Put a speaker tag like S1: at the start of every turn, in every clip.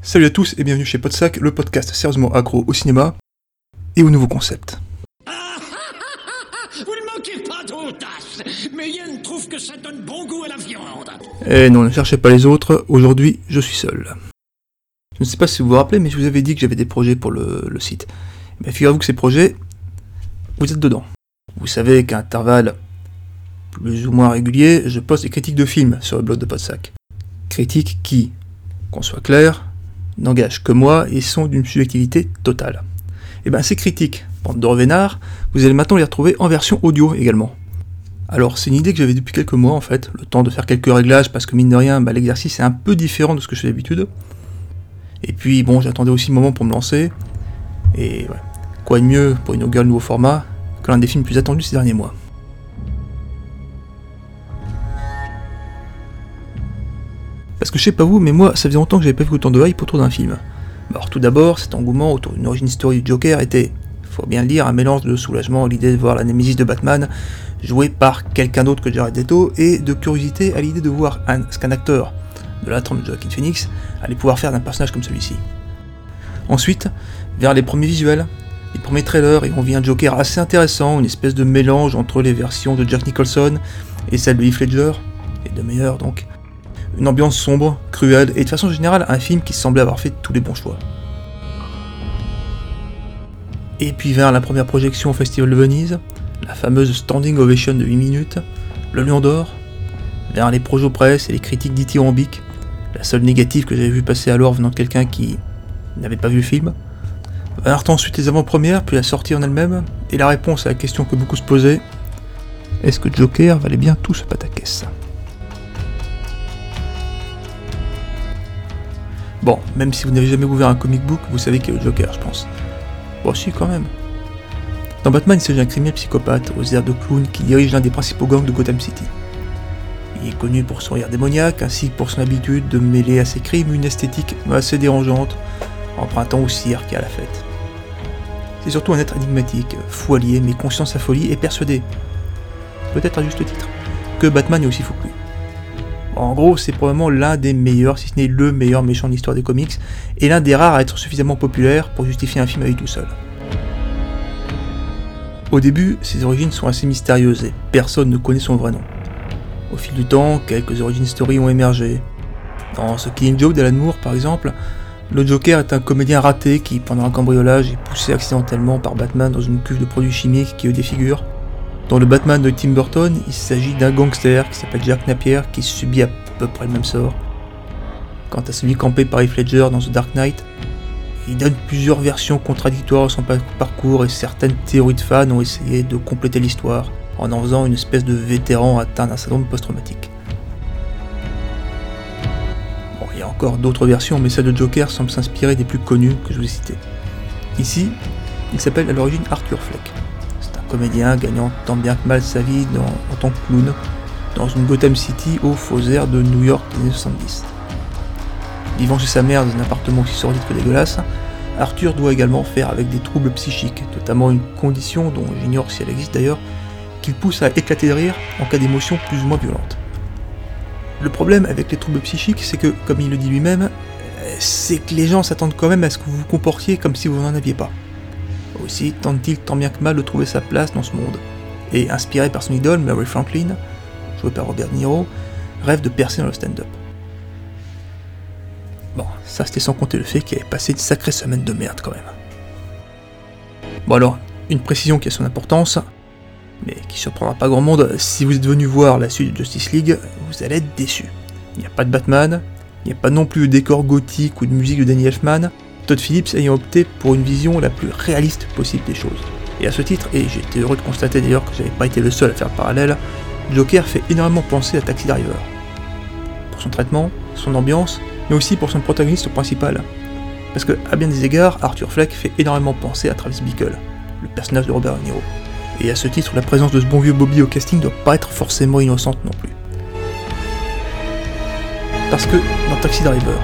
S1: Salut à tous et bienvenue chez Podsac, le podcast sérieusement accro au cinéma et aux nouveaux concepts.
S2: Vous ne manquez pas d'audace, mais Yen trouve que ça donne bon goût à la viande.
S1: Eh non, ne cherchez pas les autres, aujourd'hui je suis seul. Je ne sais pas si vous vous rappelez, mais je vous avais dit que j'avais des projets pour le, le site. Mais figurez-vous que ces projets, vous êtes dedans. Vous savez qu'à intervalles plus ou moins réguliers, je poste des critiques de films sur le blog de Podsac. Critiques qui, qu'on soit clair, n'engagent que moi et sont d'une subjectivité totale. Et bien ces critiques, bande de revénards, vous allez maintenant les retrouver en version audio également. Alors c'est une idée que j'avais depuis quelques mois en fait, le temps de faire quelques réglages parce que mine de rien, bah, l'exercice est un peu différent de ce que je fais d'habitude. Et puis bon, j'attendais aussi le moment pour me lancer. Et quoi de mieux pour inaugurer le nouveau format que l'un des films plus attendus ces derniers mois. Parce que je sais pas vous, mais moi, ça faisait longtemps que j'avais pas vu autant de hype autour d'un film. Alors tout d'abord, cet engouement autour d'une origin story du Joker était, faut bien le dire, un mélange de soulagement à l'idée de voir la Némésis de Batman jouée par quelqu'un d'autre que Jared Leto et de curiosité à l'idée de voir un, ce qu'un acteur de la trempe de Joaquin Phoenix allait pouvoir faire d'un personnage comme celui-ci. Ensuite, vers les premiers visuels, les premiers trailers, et on vit un Joker assez intéressant, une espèce de mélange entre les versions de Jack Nicholson et celle de Heath Ledger, et de meilleurs donc, une ambiance sombre, cruelle, et de façon générale un film qui semblait avoir fait tous les bons choix. Et puis vers la première projection au Festival de Venise, la fameuse standing ovation de 8 minutes, le Lion d'Or, vers les projets presse et les critiques dithyrambiques, la seule négative que j'avais vu passer alors venant de quelqu'un qui n'avait pas vu le film. Vinrent ensuite les avant-premières, puis la sortie en elle-même, et la réponse à la question que beaucoup se posaient est-ce que Joker valait bien tout ce pataquès? Bon, même si vous n'avez jamais ouvert un comic book, vous savez qu'il y a le Joker, je pense. Bon, si, quand même. Dans Batman, il s'agit d'un criminel psychopathe aux airs de clown qui dirige l'un des principaux gangs de Gotham City. Il est connu pour son rire démoniaque ainsi que pour son habitude de mêler à ses crimes une esthétique assez dérangeante, empruntant au cirque et à la fête. C'est surtout un être énigmatique, fou mais conscient de sa folie et persuadé, peut-être à juste titre, que Batman est aussi fou que. En gros, c'est probablement l'un des meilleurs, si ce n'est le meilleur méchant de l'histoire des comics, et l'un des rares à être suffisamment populaire pour justifier un film à lui tout seul. Au début, ses origines sont assez mystérieuses et personne ne connaît son vrai nom. Au fil du temps, quelques origines story ont émergé. Dans ce Killing Joke d'Alan Moore, par exemple, le Joker est un comédien raté qui, pendant un cambriolage, est poussé accidentellement par Batman dans une cuve de produits chimiques qui le défigure. Dans le Batman de Tim Burton, il s'agit d'un gangster qui s'appelle Jack Napier qui subit à peu près le même sort. Quant à celui campé par Heath Ledger dans The Dark Knight, il donne plusieurs versions contradictoires à son parcours et certaines théories de fans ont essayé de compléter l'histoire en en faisant une espèce de vétéran atteint d'un syndrome post-traumatique. Bon, il y a encore d'autres versions, mais celle de Joker semble s'inspirer des plus connues que je vous ai citées. Ici, il s'appelle à l'origine Arthur Fleck. Comédien gagnant tant bien que mal sa vie en tant que clown dans une Gotham City aux faux airs de New York des années 70. Vivant chez sa mère dans un appartement aussi sordide que dégueulasse, Arthur doit également faire avec des troubles psychiques, notamment une condition dont j'ignore si elle existe d'ailleurs, qui le pousse à éclater de rire en cas d'émotion plus ou moins violente. Le problème avec les troubles psychiques, c'est que, comme il le dit lui-même, c'est que les gens s'attendent quand même à ce que vous vous comportiez comme si vous n'en aviez pas. Aussi tente-t-il tant bien que mal de trouver sa place dans ce monde. Et inspiré par son idole, Mary Franklin, joué par Robert Niro, rêve de percer dans le stand-up. Bon, ça c'était sans compter le fait qu'il avait passé une sacrée semaine de merde quand même. Bon alors, une précision qui a son importance, mais qui surprendra pas grand monde, si vous êtes venu voir la suite de Justice League, vous allez être déçu. Il n'y a pas de Batman, il n'y a pas non plus de décor gothique ou de musique de Danny Elfman, Todd Phillips ayant opté pour une vision la plus réaliste possible des choses. Et à ce titre, et été heureux de constater d'ailleurs que j'avais pas été le seul à faire le parallèle, Joker fait énormément penser à Taxi Driver. Pour son traitement, son ambiance, mais aussi pour son protagoniste principal. Parce que, à bien des égards, Arthur Fleck fait énormément penser à Travis Bickle, le personnage de Robert De Niro. Et à ce titre, la présence de ce bon vieux Bobby au casting doit pas être forcément innocente non plus. Parce que, dans Taxi Driver,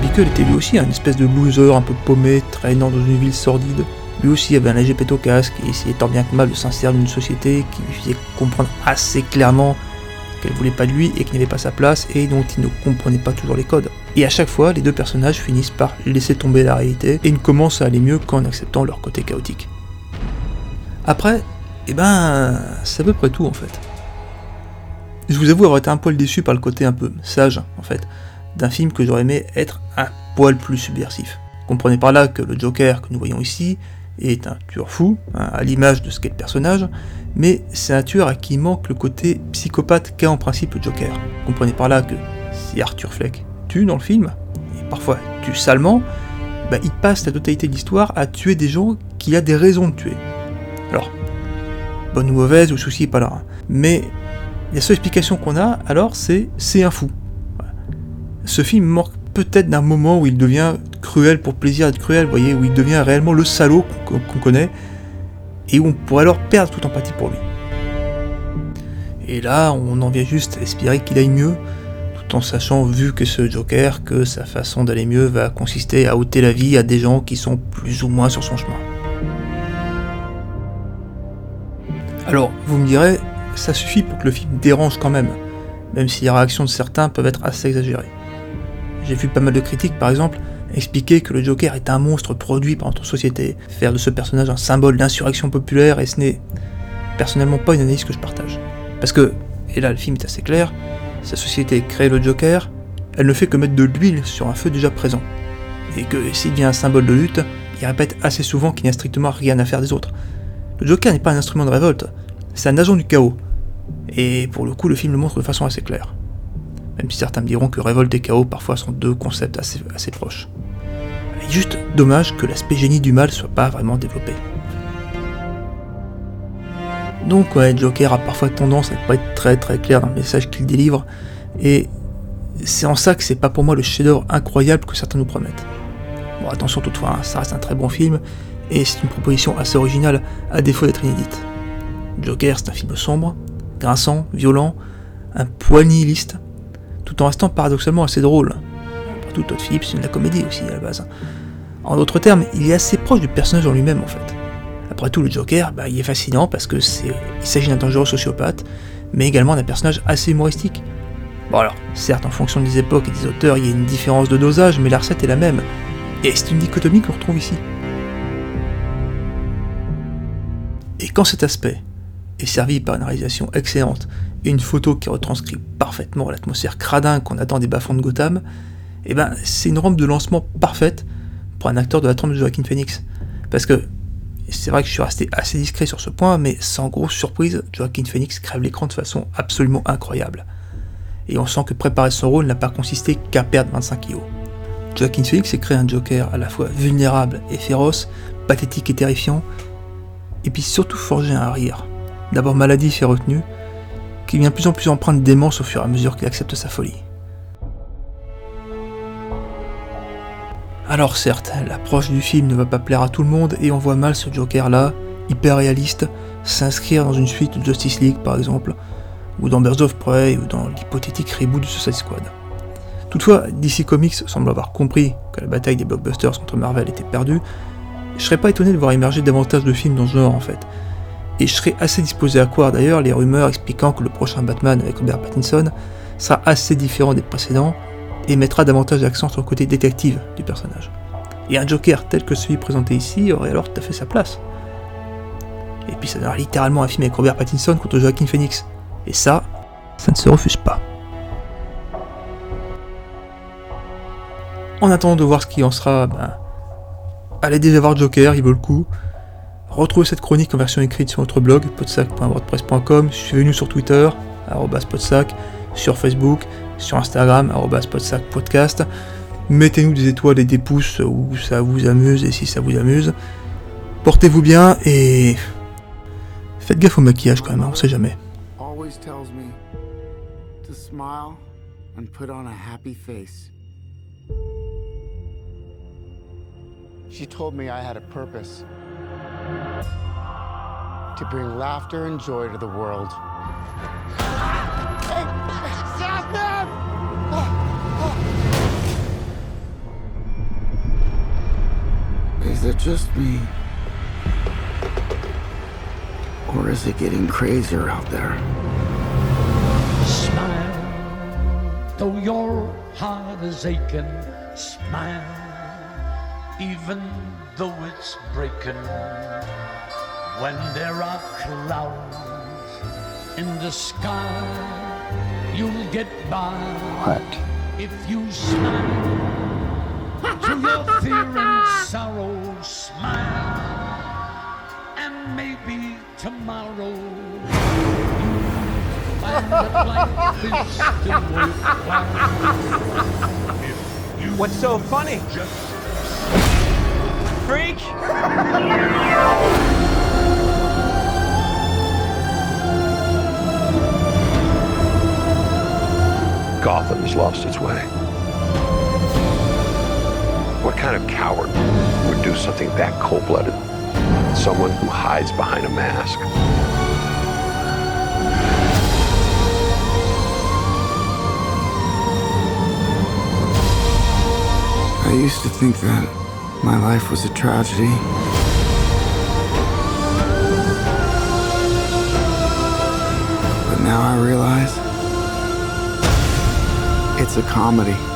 S1: Bickle était lui aussi un espèce de loser un peu paumé, traînant dans une ville sordide. Lui aussi avait un léger au casque et essayait tant bien que mal de s'insérer dans une société qui lui faisait comprendre assez clairement qu'elle voulait pas de lui et qu'il n'avait pas sa place et dont il ne comprenait pas toujours les codes. Et à chaque fois, les deux personnages finissent par laisser tomber la réalité et ne commencent à aller mieux qu'en acceptant leur côté chaotique. Après, eh ben, c'est à peu près tout en fait. Je vous avoue avoir été un poil déçu par le côté un peu sage, en fait, d'un film que j'aurais aimé être un poil plus subversif. Comprenez par là que le Joker que nous voyons ici est un tueur fou, hein, à l'image de ce qu'est le personnage, mais c'est un tueur à qui manque le côté psychopathe qu'a en principe le Joker. Comprenez par là que si Arthur Fleck tue dans le film, et parfois tue salement, bah, il passe la totalité de l'histoire à tuer des gens qu'il a des raisons de tuer. Alors, bonne ou mauvaise, le souci n'est pas là. Hein. Mais la seule explication qu'on a, alors, c'est c'est un fou. Ce film manque peut-être d'un moment où il devient cruel pour plaisir d'être cruel, vous voyez, où il devient réellement le salaud qu'on connaît, et où on pourrait alors perdre toute empathie pour lui. Et là, on en vient juste à espérer qu'il aille mieux, tout en sachant, vu que ce Joker, que sa façon d'aller mieux va consister à ôter la vie à des gens qui sont plus ou moins sur son chemin. Alors, vous me direz, ça suffit pour que le film dérange quand même, même si les réactions de certains peuvent être assez exagérées. J'ai vu pas mal de critiques, par exemple, expliquer que le Joker est un monstre produit par notre société, faire de ce personnage un symbole d'insurrection populaire, et ce n'est personnellement pas une analyse que je partage. Parce que, et là le film est assez clair, sa société crée le Joker, elle ne fait que mettre de l'huile sur un feu déjà présent. Et que s'il devient un symbole de lutte, il répète assez souvent qu'il n'y a strictement rien à faire des autres. Le Joker n'est pas un instrument de révolte, c'est un agent du chaos. Et pour le coup, le film le montre de façon assez claire. Même si certains me diront que révolte et chaos parfois sont deux concepts assez, proches. Est juste dommage que l'aspect génie du mal soit pas vraiment développé. Donc ouais, Joker a parfois tendance à ne pas être très très clair dans le message qu'il délivre, et c'est en ça que c'est pas pour moi le chef-d'œuvre incroyable que certains nous promettent. Bon attention toutefois, hein, ça reste un très bon film, et c'est une proposition assez originale à défaut d'être inédite. Joker, c'est un film sombre, grinçant, violent, un poil nihiliste, tout en restant paradoxalement assez drôle. Tout Todd Phillips, c'est de la comédie aussi à la base. En d'autres termes, il est assez proche du personnage en lui-même en fait. Après tout, le Joker, bah, il est fascinant parce que il s'agit d'un dangereux sociopathe, mais également d'un personnage assez humoristique. Bon alors, certes, en fonction des époques et des auteurs, il y a une différence de dosage, mais la recette est la même. Et c'est une dichotomie qu'on retrouve ici. Et quand cet aspect est servi par une réalisation excellente et une photo qui retranscrit parfaitement l'atmosphère cradin qu'on attend des bas-fonds de Gotham, et eh ben c'est une rampe de lancement parfaite pour un acteur de la trempe de Joaquin Phoenix. Parce que c'est vrai que je suis resté assez discret sur ce point, mais sans grosse surprise, Joaquin Phoenix crève l'écran de façon absolument incroyable. Et on sent que préparer son rôle n'a pas consisté qu'à perdre 25 kilos. Joaquin Phoenix s'est créé un Joker à la fois vulnérable et féroce, pathétique et terrifiant, et puis surtout forgé un rire d'abord maladif et retenu, qui vient plus en plus empreinte de démence au fur et à mesure qu'il accepte sa folie. Alors certes, l'approche du film ne va pas plaire à tout le monde et on voit mal ce Joker là, hyper réaliste, s'inscrire dans une suite de Justice League par exemple, ou dans Birds of Prey, ou dans l'hypothétique reboot de Suicide Squad. Toutefois, DC Comics semble avoir compris que la bataille des blockbusters contre Marvel était perdue, je serais pas étonné de voir émerger davantage de films dans ce genre en fait, et je serais assez disposé à croire d'ailleurs les rumeurs expliquant que le prochain Batman avec Robert Pattinson sera assez différent des précédents et mettra davantage d'accent sur le côté détective du personnage. Et un Joker tel que celui présenté ici aurait alors tout à fait sa place. Et puis ça donnera littéralement un film avec Robert Pattinson contre Joaquin Phoenix. Et ça, ça ne se refuse pas. En attendant de voir ce qui en sera, ben, allez déjà voir Joker, il vaut le coup. Retrouvez cette chronique en version écrite sur notre blog podsac.wordpress.com, suivez-nous sur Twitter, podsac, sur Facebook, sur Instagram, podsacpodcast. Mettez-nous des étoiles et des pouces où ça vous amuse et si ça vous amuse. Portez-vous bien et faites gaffe au maquillage quand même, on sait jamais. She told me I had a purpose. To bring laughter and joy to the world. Stop them! Is it just me? Or is it getting crazier out there?
S3: Smile, though your heart is aching, smile, even though it's breaking. When there are clouds in the sky, you'll get by.
S4: What?
S3: If you smile to your fear and sorrow, smile, and maybe tomorrow you'll find that life is still worthwhile. If you
S5: What's so funny?
S3: just
S5: Freak!
S6: Gotham's lost its way. What kind of coward would do something that cold blooded? Someone who hides behind a mask.
S4: I used to think that my life was a tragedy. But now I realize it's a comedy.